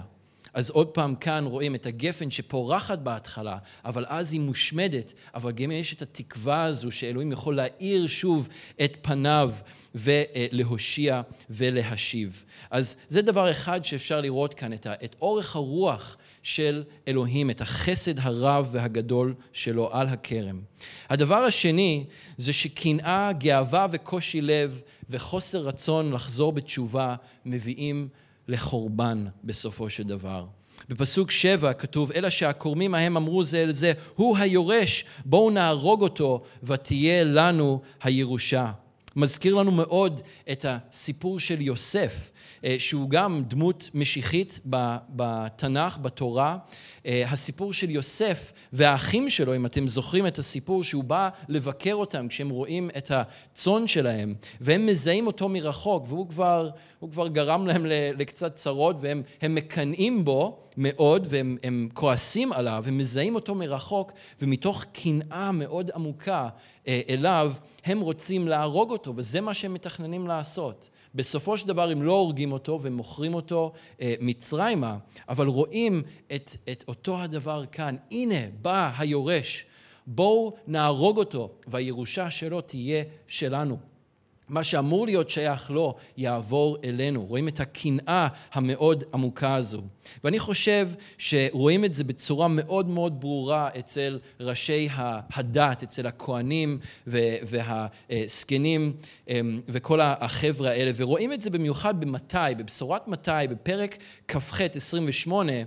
אז עוד פעם כאן רואים את הגפן שפורחת בהתחלה, אבל אז היא מושמדת, אבל גם יש את התקווה הזו שאלוהים יכול להאיר שוב את פניו ולהושיע ולהשיב. אז זה דבר אחד שאפשר לראות כאן, את אורך הרוח של אלוהים, את החסד הרב והגדול שלו על הכרם. הדבר השני זה שקנאה, גאווה וקושי לב וחוסר רצון לחזור בתשובה מביאים לחורבן בסופו של דבר. בפסוק שבע כתוב, אלא שהכורמים ההם אמרו זה אל זה, הוא היורש, בואו נהרוג אותו ותהיה לנו הירושה. מזכיר לנו מאוד את הסיפור של יוסף, אה, שהוא גם דמות משיחית בתנ"ך, בתורה. אה, הסיפור של יוסף והאחים שלו, אם אתם זוכרים את הסיפור שהוא בא לבקר אותם כשהם רואים את הצאן שלהם, והם מזהים אותו מרחוק, והוא כבר, כבר גרם להם לקצת צרות, והם מקנאים בו מאוד, והם כועסים עליו, הם מזהים אותו מרחוק, ומתוך קנאה מאוד עמוקה אליו, הם רוצים להרוג אותו, וזה מה שהם מתכננים לעשות. בסופו של דבר הם לא הורגים אותו ומוכרים אותו אה, מצרימה, אבל רואים את, את אותו הדבר כאן. הנה בא היורש, בואו נהרוג אותו והירושה שלו תהיה שלנו. מה שאמור להיות שייך לו יעבור אלינו. רואים את הקנאה המאוד עמוקה הזו. ואני חושב שרואים את זה בצורה מאוד מאוד ברורה אצל ראשי הדת, אצל הכוהנים והזקנים אמ, וכל החבר'ה האלה, ורואים את זה במיוחד במתי, בבשורת מתי, בפרק כ"ח 28, אה,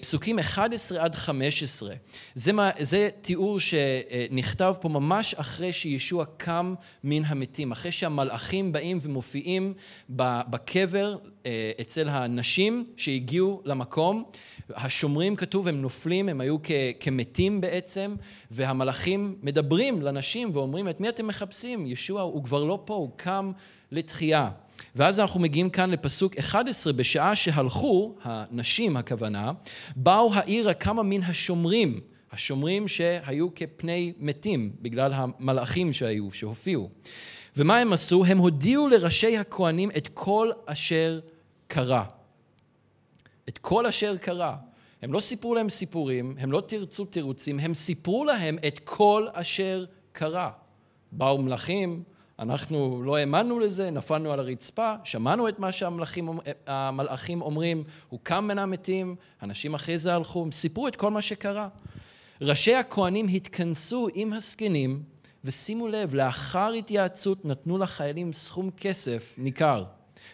פסוקים 11 עד 15. זה, מה, זה תיאור שנכתב פה ממש אחרי שישוע קם מן המתים, אחרי שהמלאכים באים ומופיעים בקבר אה, אצל הנשים שהגיעו למקום. השומרים, כתוב, הם נופלים, הם היו כ- כמתים בעצם, והמלאכים מדברים לנשים ואומרים, את מי אתם מחפשים? ישוע הוא כבר לא פה, הוא קם לתחייה. ואז אנחנו מגיעים כאן לפסוק 11, בשעה שהלכו, הנשים הכוונה, באו העירה כמה מן השומרים, השומרים שהיו כפני מתים, בגלל המלאכים שהיו, שהופיעו. ומה הם עשו? הם הודיעו לראשי הכהנים את כל אשר קרה. את כל אשר קרה. הם לא סיפרו להם סיפורים, הם לא תרצו תירוצים, הם סיפרו להם את כל אשר קרה. באו מלכים, אנחנו לא האמנו לזה, נפלנו על הרצפה, שמענו את מה שהמלאכים אומרים, הוא קם בין המתים, אנשים אחרי זה הלכו, הם סיפרו את כל מה שקרה. ראשי הכהנים התכנסו עם הזקנים, ושימו לב, לאחר התייעצות נתנו לחיילים סכום כסף ניכר.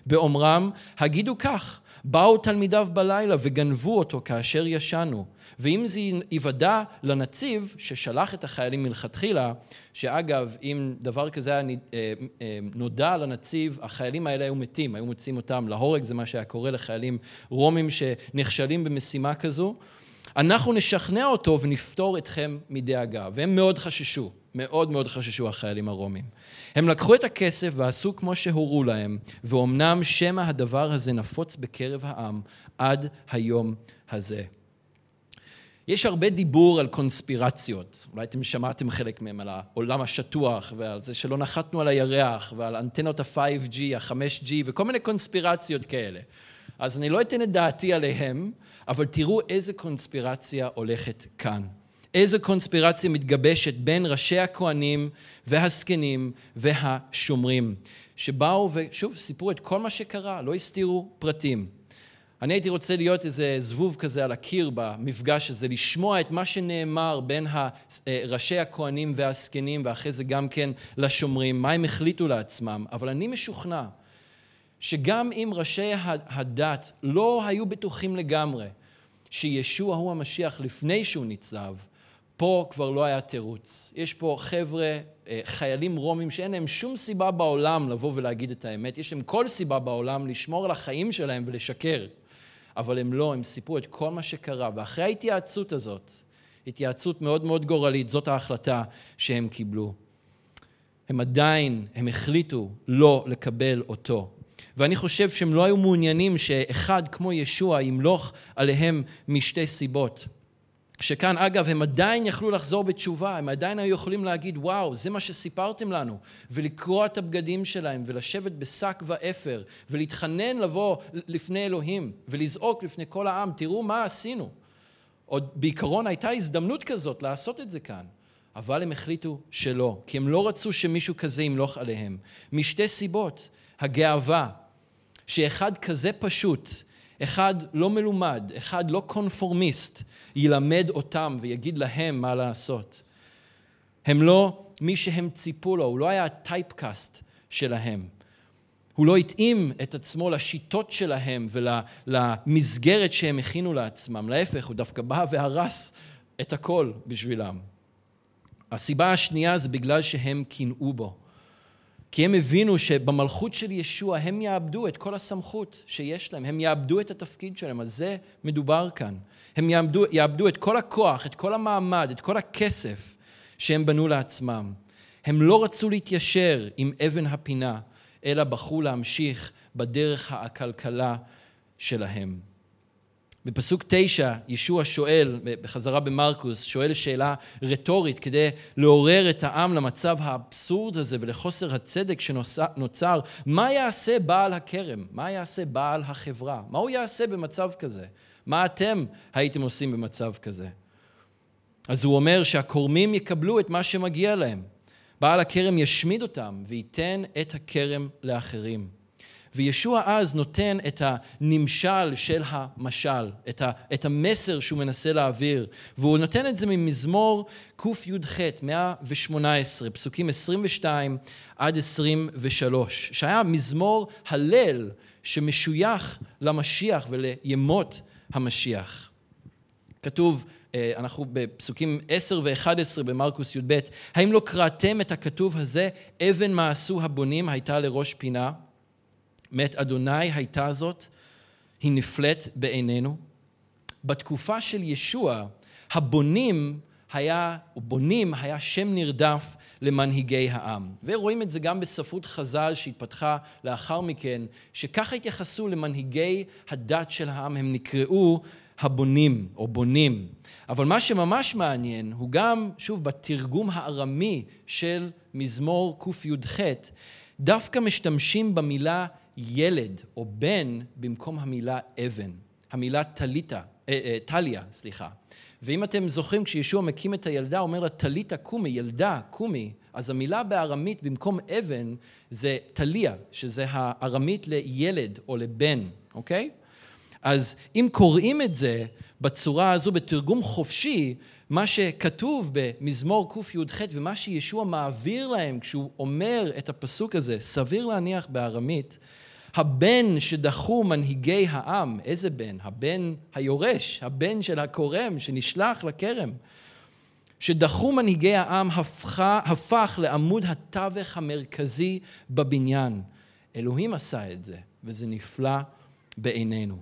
באומרם, הגידו כך, באו תלמידיו בלילה וגנבו אותו כאשר ישנו. ואם זה ייוודע לנציב ששלח את החיילים מלכתחילה, שאגב, אם דבר כזה היה אה, אה, נודע לנציב, החיילים האלה היו מתים, היו מוצאים אותם להורג, זה מה שהיה קורה לחיילים רומים שנכשלים במשימה כזו. אנחנו נשכנע אותו ונפתור אתכם מדאגה. והם מאוד חששו, מאוד מאוד חששו החיילים הרומים. הם לקחו את הכסף ועשו כמו שהורו להם, ואומנם שמא הדבר הזה נפוץ בקרב העם עד היום הזה. יש הרבה דיבור על קונספירציות, אולי אתם שמעתם חלק מהם על העולם השטוח ועל זה שלא נחתנו על הירח ועל אנטנות ה-5G, ה-5G וכל מיני קונספירציות כאלה. אז אני לא אתן את דעתי עליהם, אבל תראו איזה קונספירציה הולכת כאן. איזה קונספירציה מתגבשת בין ראשי הכוהנים והזקנים והשומרים, שבאו ושוב סיפרו את כל מה שקרה, לא הסתירו פרטים. אני הייתי רוצה להיות איזה זבוב כזה על הקיר במפגש הזה, לשמוע את מה שנאמר בין ראשי הכוהנים והזקנים ואחרי זה גם כן לשומרים, מה הם החליטו לעצמם, אבל אני משוכנע שגם אם ראשי הדת לא היו בטוחים לגמרי שישוע הוא המשיח לפני שהוא ניצב, פה כבר לא היה תירוץ. יש פה חבר'ה, אה, חיילים רומים שאין להם שום סיבה בעולם לבוא ולהגיד את האמת, יש להם כל סיבה בעולם לשמור על החיים שלהם ולשקר. אבל הם לא, הם סיפרו את כל מה שקרה. ואחרי ההתייעצות הזאת, התייעצות מאוד מאוד גורלית, זאת ההחלטה שהם קיבלו. הם עדיין, הם החליטו לא לקבל אותו. ואני חושב שהם לא היו מעוניינים שאחד כמו ישוע ימלוך עליהם משתי סיבות. שכאן, אגב, הם עדיין יכלו לחזור בתשובה, הם עדיין היו יכולים להגיד, וואו, זה מה שסיפרתם לנו, ולקרוע את הבגדים שלהם, ולשבת בשק ואפר, ולהתחנן לבוא לפני אלוהים, ולזעוק לפני כל העם, תראו מה עשינו. עוד בעיקרון הייתה הזדמנות כזאת לעשות את זה כאן, אבל הם החליטו שלא, כי הם לא רצו שמישהו כזה ימלוך עליהם. משתי סיבות, הגאווה, שאחד כזה פשוט, אחד לא מלומד, אחד לא קונפורמיסט, ילמד אותם ויגיד להם מה לעשות. הם לא מי שהם ציפו לו, הוא לא היה הטייפקאסט שלהם. הוא לא התאים את עצמו לשיטות שלהם ולמסגרת שהם הכינו לעצמם. להפך, הוא דווקא בא והרס את הכל בשבילם. הסיבה השנייה זה בגלל שהם קינאו בו. כי הם הבינו שבמלכות של ישוע הם יאבדו את כל הסמכות שיש להם, הם יאבדו את התפקיד שלהם, על זה מדובר כאן. הם יאבדו, יאבדו את כל הכוח, את כל המעמד, את כל הכסף שהם בנו לעצמם. הם לא רצו להתיישר עם אבן הפינה, אלא בחרו להמשיך בדרך העקלקלה שלהם. בפסוק תשע, ישוע שואל, בחזרה במרקוס, שואל שאלה רטורית כדי לעורר את העם למצב האבסורד הזה ולחוסר הצדק שנוצר, מה יעשה בעל הכרם? מה יעשה בעל החברה? מה הוא יעשה במצב כזה? מה אתם הייתם עושים במצב כזה? אז הוא אומר שהכורמים יקבלו את מה שמגיע להם. בעל הכרם ישמיד אותם וייתן את הכרם לאחרים. וישוע אז נותן את הנמשל של המשל, את, ה, את המסר שהוא מנסה להעביר, והוא נותן את זה ממזמור קי"ח, 118, פסוקים 22 עד 23, שהיה מזמור הלל שמשוייך למשיח ולימות המשיח. כתוב, אה, אנחנו בפסוקים 10 ו-11 במרקוס י"ב, האם לא קראתם את הכתוב הזה, אבן מעשו הבונים הייתה לראש פינה? מאת אדוני הייתה זאת, היא נפלאת בעינינו. בתקופה של ישוע, הבונים היה, או בונים היה שם נרדף למנהיגי העם. ורואים את זה גם בספרות חז"ל שהתפתחה לאחר מכן, שככה התייחסו למנהיגי הדת של העם, הם נקראו הבונים או בונים. אבל מה שממש מעניין הוא גם, שוב, בתרגום הארמי של מזמור קי"ח, דווקא משתמשים במילה ילד או בן במקום המילה אבן, המילה טליטה, אה, אה, טליה, סליחה. ואם אתם זוכרים, כשישוע מקים את הילדה, אומר לה, טליטה קומי, ילדה, קומי, אז המילה בארמית במקום אבן זה טליה, שזה הארמית לילד או לבן, אוקיי? אז אם קוראים את זה בצורה הזו, בתרגום חופשי, מה שכתוב במזמור קי"ח ומה שישוע מעביר להם כשהוא אומר את הפסוק הזה, סביר להניח בארמית, הבן שדחו מנהיגי העם, איזה בן? הבן היורש, הבן של הכורם שנשלח לכרם. שדחו מנהיגי העם הפכה, הפך לעמוד התווך המרכזי בבניין. אלוהים עשה את זה, וזה נפלא בעינינו.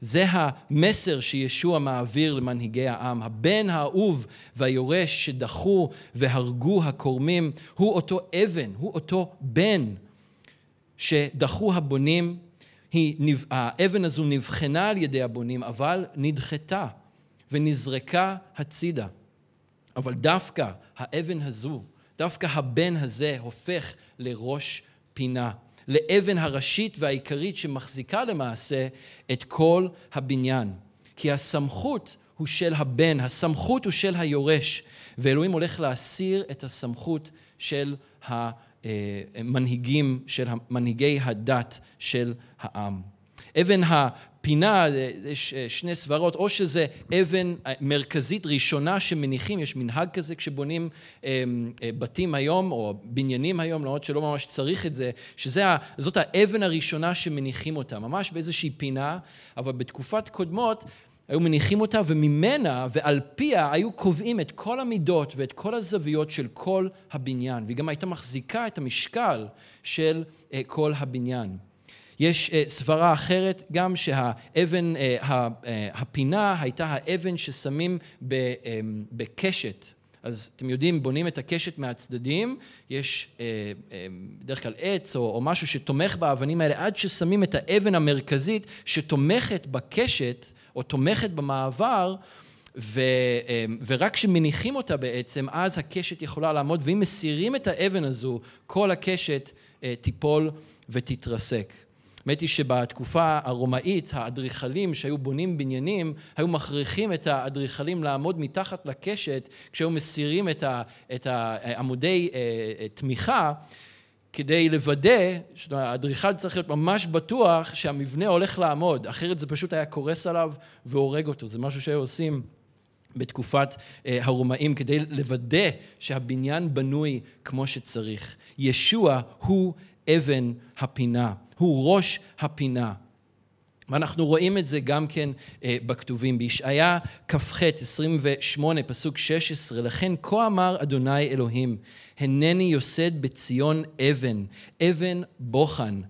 זה המסר שישוע מעביר למנהיגי העם. הבן האהוב והיורש שדחו והרגו הכורמים, הוא אותו אבן, הוא אותו בן שדחו הבונים. היא, האבן הזו נבחנה על ידי הבונים, אבל נדחתה ונזרקה הצידה. אבל דווקא האבן הזו, דווקא הבן הזה הופך לראש פינה. לאבן הראשית והעיקרית שמחזיקה למעשה את כל הבניין. כי הסמכות הוא של הבן, הסמכות הוא של היורש, ואלוהים הולך להסיר את הסמכות של המנהיגים, של מנהיגי הדת של העם. אבן פינה, יש שני סברות, או שזה אבן מרכזית ראשונה שמניחים, יש מנהג כזה כשבונים בתים היום, או בניינים היום, למרות שלא ממש צריך את זה, שזאת האבן הראשונה שמניחים אותה, ממש באיזושהי פינה, אבל בתקופת קודמות היו מניחים אותה וממנה ועל פיה היו קובעים את כל המידות ואת כל הזוויות של כל הבניין, והיא גם הייתה מחזיקה את המשקל של כל הבניין. יש אה, סברה אחרת גם שהאבן, אה, אה, הפינה הייתה האבן ששמים בקשת. אז אתם יודעים, בונים את הקשת מהצדדים, יש בדרך כלל עץ או, או משהו שתומך באבנים האלה, עד ששמים את האבן המרכזית שתומכת בקשת, או תומכת במעבר, ו, ורק כשמניחים אותה בעצם, אז הקשת יכולה לעמוד, ואם מסירים את האבן הזו, כל הקשת תיפול ותתרסק. האמת היא שבתקופה הרומאית, האדריכלים שהיו בונים בניינים, היו מכריחים את האדריכלים לעמוד מתחת לקשת כשהיו מסירים את העמודי אה, אה, תמיכה, כדי לוודא, האדריכל צריך להיות ממש בטוח שהמבנה הולך לעמוד, אחרת זה פשוט היה קורס עליו והורג אותו. זה משהו שהיו עושים בתקופת אה, הרומאים כדי לוודא שהבניין בנוי כמו שצריך. ישוע הוא אבן הפינה. הוא ראש הפינה. ואנחנו רואים את זה גם כן אה, בכתובים. בישעיה כ"ח, 28, פסוק 16, לכן כה אמר אדוני אלוהים, הנני יוסד בציון אבן, אבן בוחן,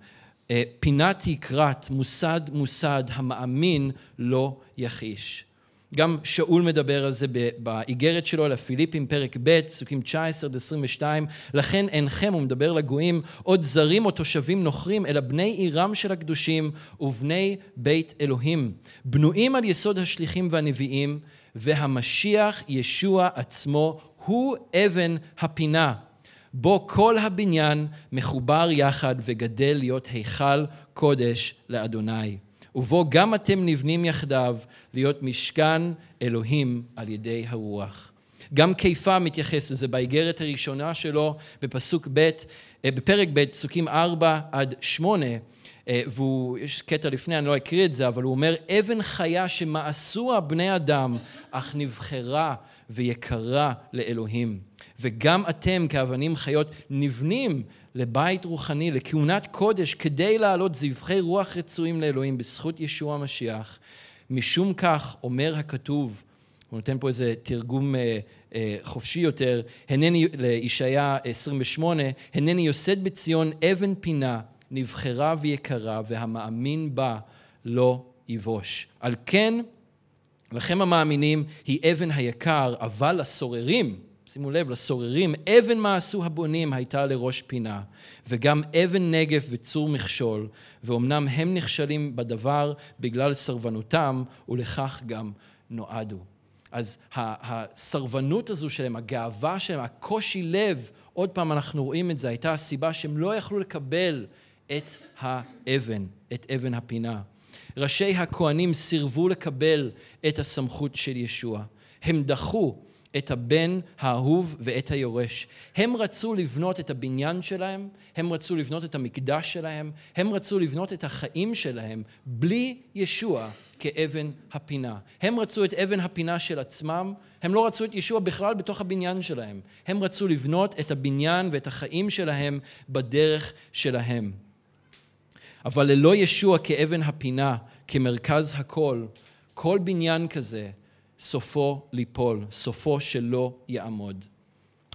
אה, פינת יקרת, מוסד מוסד, המאמין לא יחיש. גם שאול מדבר על זה באיגרת שלו לפיליפים, פרק ב', פסוקים 19 עד 22. לכן אינכם, הוא מדבר לגויים, עוד זרים או תושבים נוכרים, אלא בני עירם של הקדושים ובני בית אלוהים, בנויים על יסוד השליחים והנביאים, והמשיח ישוע עצמו הוא אבן הפינה. בו כל הבניין מחובר יחד וגדל להיות היכל קודש לאדוני. ובו גם אתם נבנים יחדיו להיות משכן אלוהים על ידי הרוח. גם קיפה מתייחס לזה באיגרת הראשונה שלו בפסוק ב', אה, בפרק ב', פסוקים 4 עד 8, אה, ויש קטע לפני, אני לא אקריא את זה, אבל הוא אומר, אבן חיה שמאסו הבני אדם, אך נבחרה ויקרה לאלוהים. וגם אתם כאבנים חיות נבנים לבית רוחני, לכהונת קודש, כדי להעלות זבחי רוח רצויים לאלוהים בזכות ישוע המשיח. משום כך אומר הכתוב, הוא נותן פה איזה תרגום אה, אה, חופשי יותר, הנני, לישעיה 28, הנני יוסד בציון אבן פינה, נבחרה ויקרה, והמאמין בה לא יבוש. על כן, לכם המאמינים היא אבן היקר, אבל הסוררים, שימו לב, לסוררים, אבן מעשו הבונים הייתה לראש פינה, וגם אבן נגף וצור מכשול, ואומנם הם נכשלים בדבר בגלל סרבנותם, ולכך גם נועדו. אז הסרבנות הזו שלהם, הגאווה שלהם, הקושי לב, עוד פעם אנחנו רואים את זה, הייתה הסיבה שהם לא יכלו לקבל את האבן, את אבן הפינה. ראשי הכהנים סירבו לקבל את הסמכות של ישוע. הם דחו את הבן האהוב ואת היורש. הם רצו לבנות את הבניין שלהם, הם רצו לבנות את המקדש שלהם, הם רצו לבנות את החיים שלהם בלי ישוע כאבן הפינה. הם רצו את אבן הפינה של עצמם, הם לא רצו את ישוע בכלל בתוך הבניין שלהם. הם רצו לבנות את הבניין ואת החיים שלהם בדרך שלהם. אבל ללא ישוע כאבן הפינה, כמרכז הכל, כל בניין כזה סופו ליפול, סופו שלא יעמוד.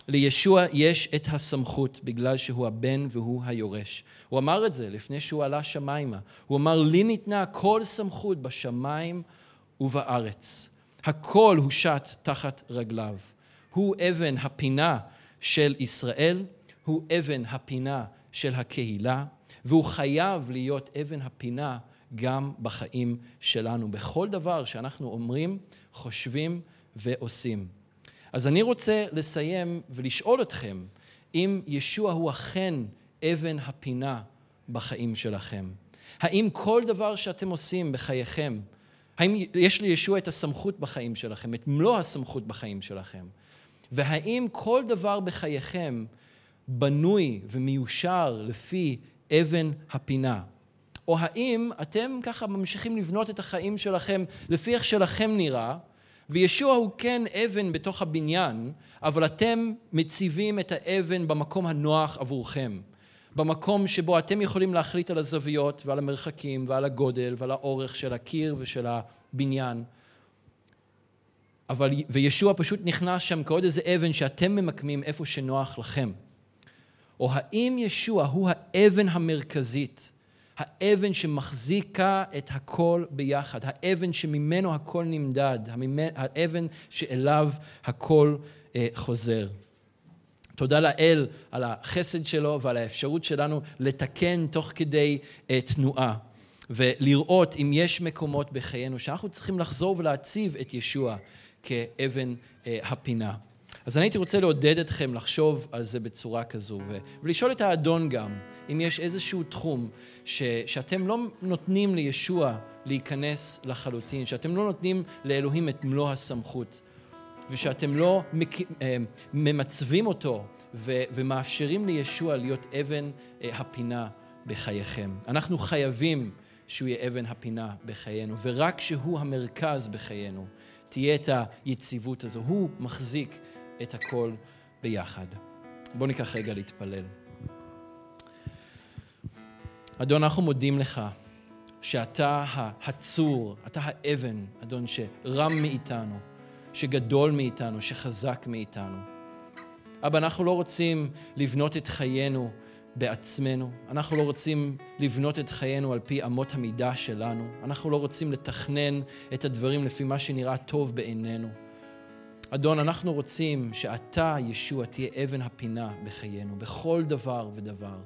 לישוע יש את הסמכות בגלל שהוא הבן והוא היורש. הוא אמר את זה לפני שהוא עלה שמיימה. הוא אמר, לי ניתנה כל סמכות בשמיים ובארץ. הכל הושת תחת רגליו. הוא אבן הפינה של ישראל, הוא אבן הפינה של הקהילה, והוא חייב להיות אבן הפינה גם בחיים שלנו, בכל דבר שאנחנו אומרים, חושבים ועושים. אז אני רוצה לסיים ולשאול אתכם, אם ישוע הוא אכן אבן הפינה בחיים שלכם. האם כל דבר שאתם עושים בחייכם, האם יש לישוע את הסמכות בחיים שלכם, את מלוא הסמכות בחיים שלכם? והאם כל דבר בחייכם בנוי ומיושר לפי אבן הפינה? או האם אתם ככה ממשיכים לבנות את החיים שלכם לפי איך שלכם נראה, וישוע הוא כן אבן בתוך הבניין, אבל אתם מציבים את האבן במקום הנוח עבורכם. במקום שבו אתם יכולים להחליט על הזוויות ועל המרחקים ועל הגודל ועל האורך של הקיר ושל הבניין. אבל, וישוע פשוט נכנס שם כעוד איזה אבן שאתם ממקמים איפה שנוח לכם. או האם ישוע הוא האבן המרכזית האבן שמחזיקה את הכל ביחד, האבן שממנו הכל נמדד, האבן שאליו הכל אה, חוזר. תודה לאל על החסד שלו ועל האפשרות שלנו לתקן תוך כדי אה, תנועה, ולראות אם יש מקומות בחיינו שאנחנו צריכים לחזור ולהציב את ישוע כאבן אה, הפינה. אז אני הייתי רוצה לעודד אתכם לחשוב על זה בצורה כזו, ולשאול את האדון גם, אם יש איזשהו תחום ש, שאתם לא נותנים לישוע להיכנס לחלוטין, שאתם לא נותנים לאלוהים את מלוא הסמכות, ושאתם לא מק... אה, ממצבים אותו ו... ומאפשרים לישוע להיות אבן אה, הפינה בחייכם. אנחנו חייבים שהוא יהיה אבן הפינה בחיינו, ורק כשהוא המרכז בחיינו, תהיה את היציבות הזו. הוא מחזיק את הכל ביחד. בואו ניקח רגע להתפלל. אדון, אנחנו מודים לך שאתה הצור, אתה האבן, אדון, שרם מאיתנו, שגדול מאיתנו, שחזק מאיתנו. אבא, אנחנו לא רוצים לבנות את חיינו בעצמנו, אנחנו לא רוצים לבנות את חיינו על פי אמות המידה שלנו, אנחנו לא רוצים לתכנן את הדברים לפי מה שנראה טוב בעינינו. אדון, אנחנו רוצים שאתה, ישוע, תהיה אבן הפינה בחיינו, בכל דבר ודבר.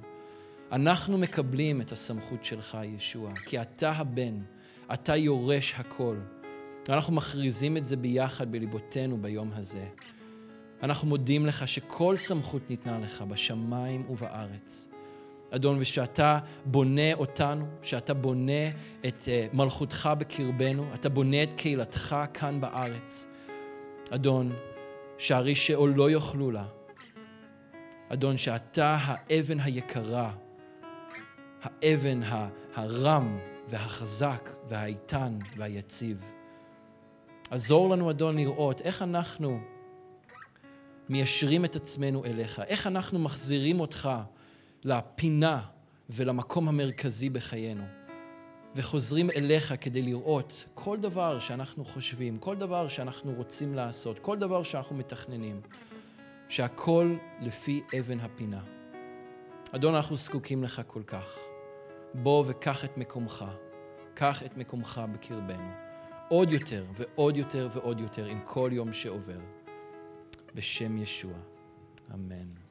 אנחנו מקבלים את הסמכות שלך, ישוע, כי אתה הבן, אתה יורש הכל. ואנחנו מכריזים את זה ביחד בליבותינו ביום הזה. אנחנו מודים לך שכל סמכות ניתנה לך בשמיים ובארץ. אדון, ושאתה בונה אותנו, שאתה בונה את אה, מלכותך בקרבנו, אתה בונה את קהילתך כאן בארץ. אדון, שערי שאול לא יאכלו לה. אדון, שאתה האבן היקרה האבן הרם והחזק והאיתן והיציב. עזור לנו, אדון, לראות איך אנחנו מיישרים את עצמנו אליך, איך אנחנו מחזירים אותך לפינה ולמקום המרכזי בחיינו, וחוזרים אליך כדי לראות כל דבר שאנחנו חושבים, כל דבר שאנחנו רוצים לעשות, כל דבר שאנחנו מתכננים, שהכל לפי אבן הפינה. אדון, אנחנו זקוקים לך כל כך. בוא וקח את מקומך, קח את מקומך בקרבנו, עוד יותר ועוד יותר ועוד יותר עם כל יום שעובר. בשם ישוע, אמן.